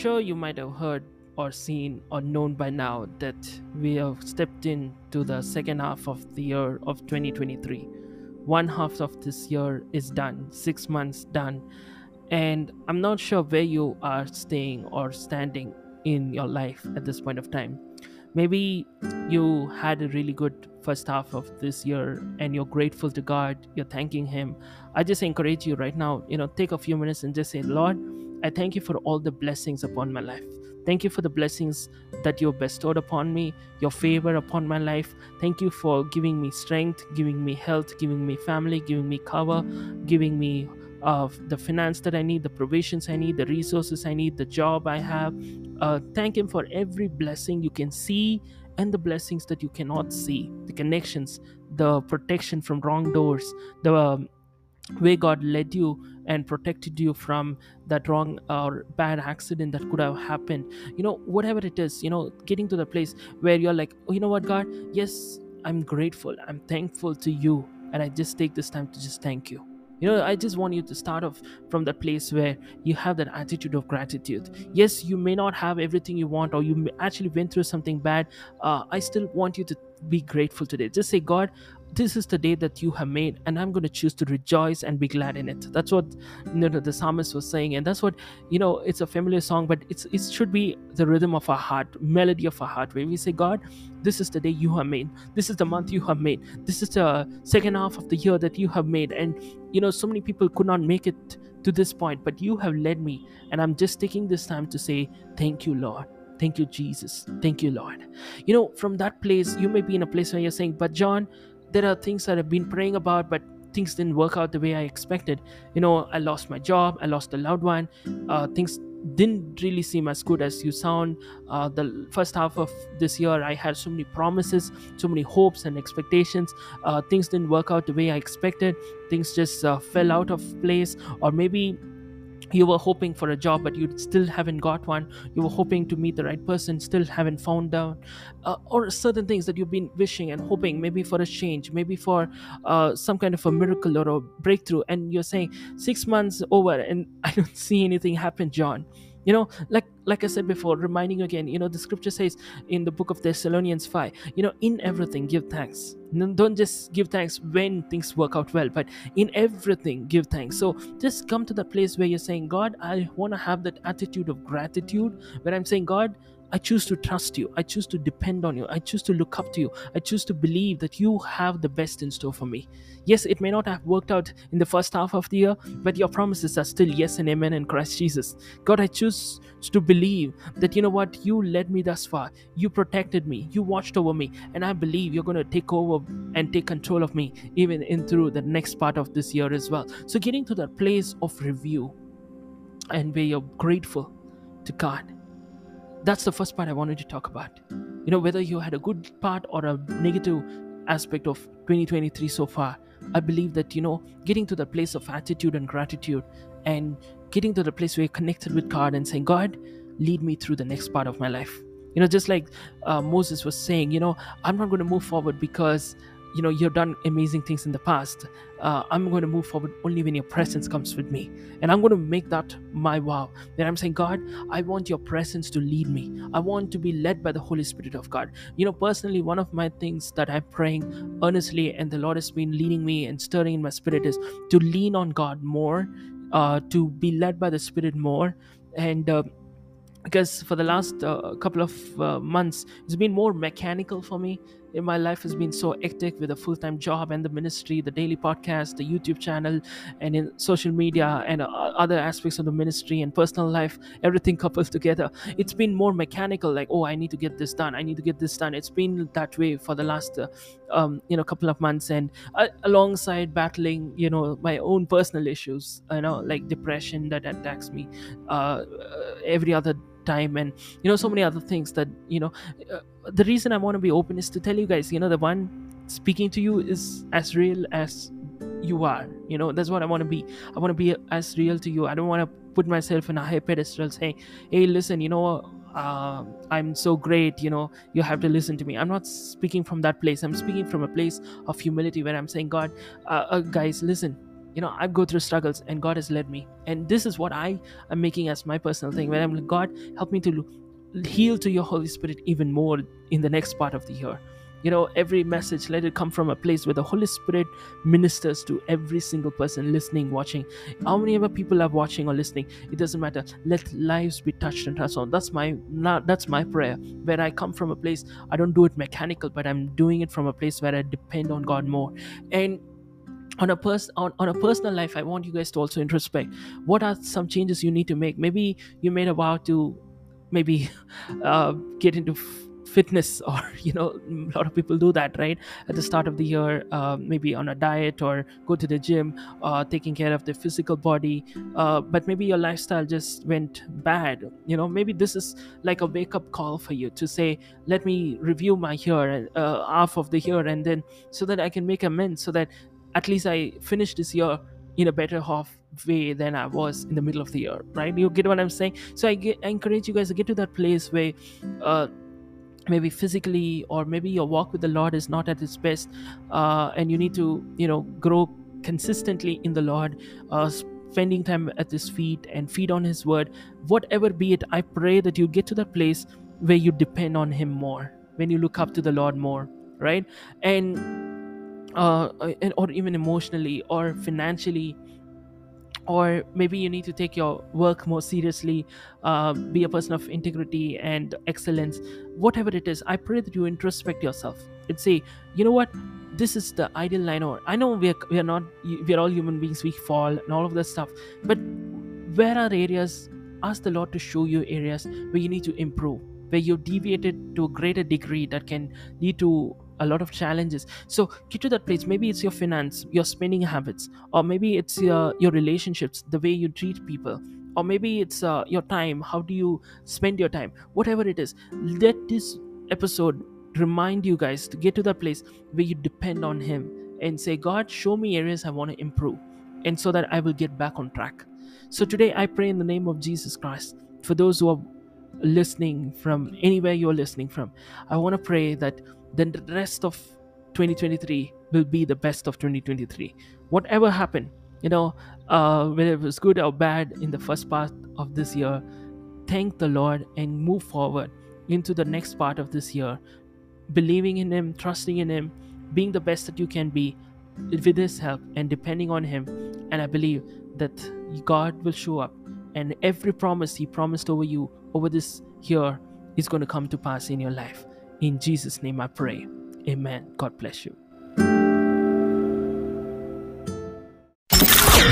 Sure you might have heard or seen or known by now that we have stepped into the second half of the year of 2023. One half of this year is done, six months done, and I'm not sure where you are staying or standing in your life at this point of time. Maybe you had a really good first half of this year and you're grateful to God, you're thanking Him. I just encourage you right now, you know, take a few minutes and just say, Lord, I thank you for all the blessings upon my life. Thank you for the blessings that you have bestowed upon me, your favor upon my life. Thank you for giving me strength, giving me health, giving me family, giving me cover, giving me uh, the finance that I need, the provisions I need, the resources I need, the job I have. Uh, thank Him for every blessing you can see and the blessings that you cannot see, the connections, the protection from wrong doors, the um, way God led you and protected you from that wrong or bad accident that could have happened. You know, whatever it is, you know, getting to the place where you're like, oh, you know what, God, yes, I'm grateful, I'm thankful to you, and I just take this time to just thank you. You know, I just want you to start off from that place where you have that attitude of gratitude. Yes, you may not have everything you want, or you actually went through something bad. Uh, I still want you to be grateful today. Just say, God, this is the day that you have made and i'm going to choose to rejoice and be glad in it. That's what you know, the psalmist was saying and that's what you know it's a familiar song but it's it should be the rhythm of our heart melody of our heart where we say god this is the day you have made. This is the month you have made. This is the second half of the year that you have made. And you know so many people could not make it to this point but you have led me and i'm just taking this time to say thank you lord. Thank you, Jesus. Thank you, Lord. You know, from that place, you may be in a place where you're saying, But John, there are things that I've been praying about, but things didn't work out the way I expected. You know, I lost my job, I lost a loved one, uh, things didn't really seem as good as you sound. Uh, the first half of this year, I had so many promises, so many hopes and expectations. Uh, things didn't work out the way I expected. Things just uh, fell out of place, or maybe you were hoping for a job but you still haven't got one. You were hoping to meet the right person still haven't found out uh, or certain things that you've been wishing and hoping maybe for a change maybe for uh, some kind of a miracle or a breakthrough. And you're saying six months over and i don't see anything happen john you know like like i said before reminding you again you know the scripture says in the book of thessalonians 5 you know in everything give thanks. Don't just give thanks when things work out well but in everything give thanks. So just come to the place where you're saying god i want to have that attitude of gratitude where i'm saying god I choose to trust you. I choose to depend on you. I choose to look up to you. I choose to believe that you have the best in store for me. Yes, it may not have worked out in the first half of the year, but your promises are still yes and amen in Christ Jesus. God, I choose to believe that you know what, you led me thus far. You protected me. You watched over me. And I believe you're going to take over and take control of me even in through the next part of this year as well. So, getting to that place of review and where you're grateful to God that's the first part I wanted to talk about. You know, whether you had a good part or a negative aspect of 2023 so far, I believe that, you know, getting to the place of attitude and gratitude and getting to the place where you're connected with God and saying, God, lead me through the next part of my life. You know, just like uh, Moses was saying, you know, I'm not going to move forward because you know you've done amazing things in the past. Uh, i'm going to move forward only when your presence comes with me. And i'm going to make that my vow. That i'm saying god i want your presence to lead me. I want to be led by the holy spirit of god. You know personally one of my things that i'm praying earnestly and the lord has been leading me and stirring in my spirit is to lean on god more uh, to be led by the spirit more. And uh, because for the last uh, couple of uh, months it's been more mechanical for me my life. Has been so hectic with a full-time job and the ministry the daily podcast the youtube channel and in social media and uh, other aspects of the ministry and personal life everything coupled together. It's been more mechanical like oh i need to get this done. I need to get this done. It's been that way for the last uh, um, you know couple of months. And uh, alongside battling you know my own personal issues you know like depression that attacks me uh, every other time and you know so many other things that you know uh, the reason i want to be open is to tell you guys you know the one speaking to you is as real as you are you know that's what i want to be. I want to be as real to you. I don't want to put myself in a high pedestal saying hey listen you know uh, i'm so great you know you have to listen to me. I'm not speaking from that place. I'm speaking from a place of humility where i'm saying god uh, uh, guys listen you know i go through struggles and god has led me. And this is what i am making as my personal thing. Where i'm like god help me to heal to your holy spirit even more in the next part of the year. You know every message let it come from a place where the holy spirit ministers to every single person listening watching. How many ever people are watching or listening? It doesn't matter. Let lives be touched and transformed. That's my that's my prayer. Where i come from a place i don't do it mechanical but i'm doing it from a place where i depend on god more. And on a pers- on, on a personal life i want you guys to also introspect. What are some changes you need to make? Maybe you made a vow to maybe uh, get into f- fitness or you know a lot of people do that right? At the start of the year uh, maybe on a diet or go to the gym uh, taking care of the physical body. Uh, but maybe your lifestyle just went bad. You know maybe this is like a wake up call for you to say let me review my year uh, half of the year and then so that i can make amends so that at least I finished this year in a better half way than I was in the middle of the year, right? You get what I'm saying? So I, get, I encourage you guys to get to that place where uh, maybe physically or maybe your walk with the Lord is not at its best uh, and you need to, you know, grow consistently in the Lord, uh, spending time at His feet and feed on His word, whatever be it, I pray that you get to that place where you depend on Him more, when you look up to the Lord more, right? And uh, or even emotionally or financially or maybe you need to take your work more seriously uh, be a person of integrity and excellence whatever it is i pray that you introspect yourself and say you know what? This is the ideal line or i know we are, we are not we are all human beings we fall and all of that stuff but where are areas ask the lord to show you areas where you need to improve where you deviated to a greater degree that can lead to a lot of challenges. So get to that place maybe it's your finance your spending habits or maybe it's your your relationships the way you treat people or maybe it's uh, your time how do you spend your time whatever it is. Let this episode remind you guys to get to that place where you depend on him and say god show me areas i want to improve and so that i will get back on track. So today i pray in the name of jesus christ for those who are listening from anywhere you're listening from. I want to pray that then the rest of 2023 will be the best of 2023 whatever happened you know uh, whether it was good or bad in the first part of this year thank the lord and move forward into the next part of this year. Believing in him trusting in him being the best that you can be with his help and depending on him. And i believe that god will show up and every promise he promised over you over this year is going to come to pass in your life in Jesus' name I pray. Amen. God bless you.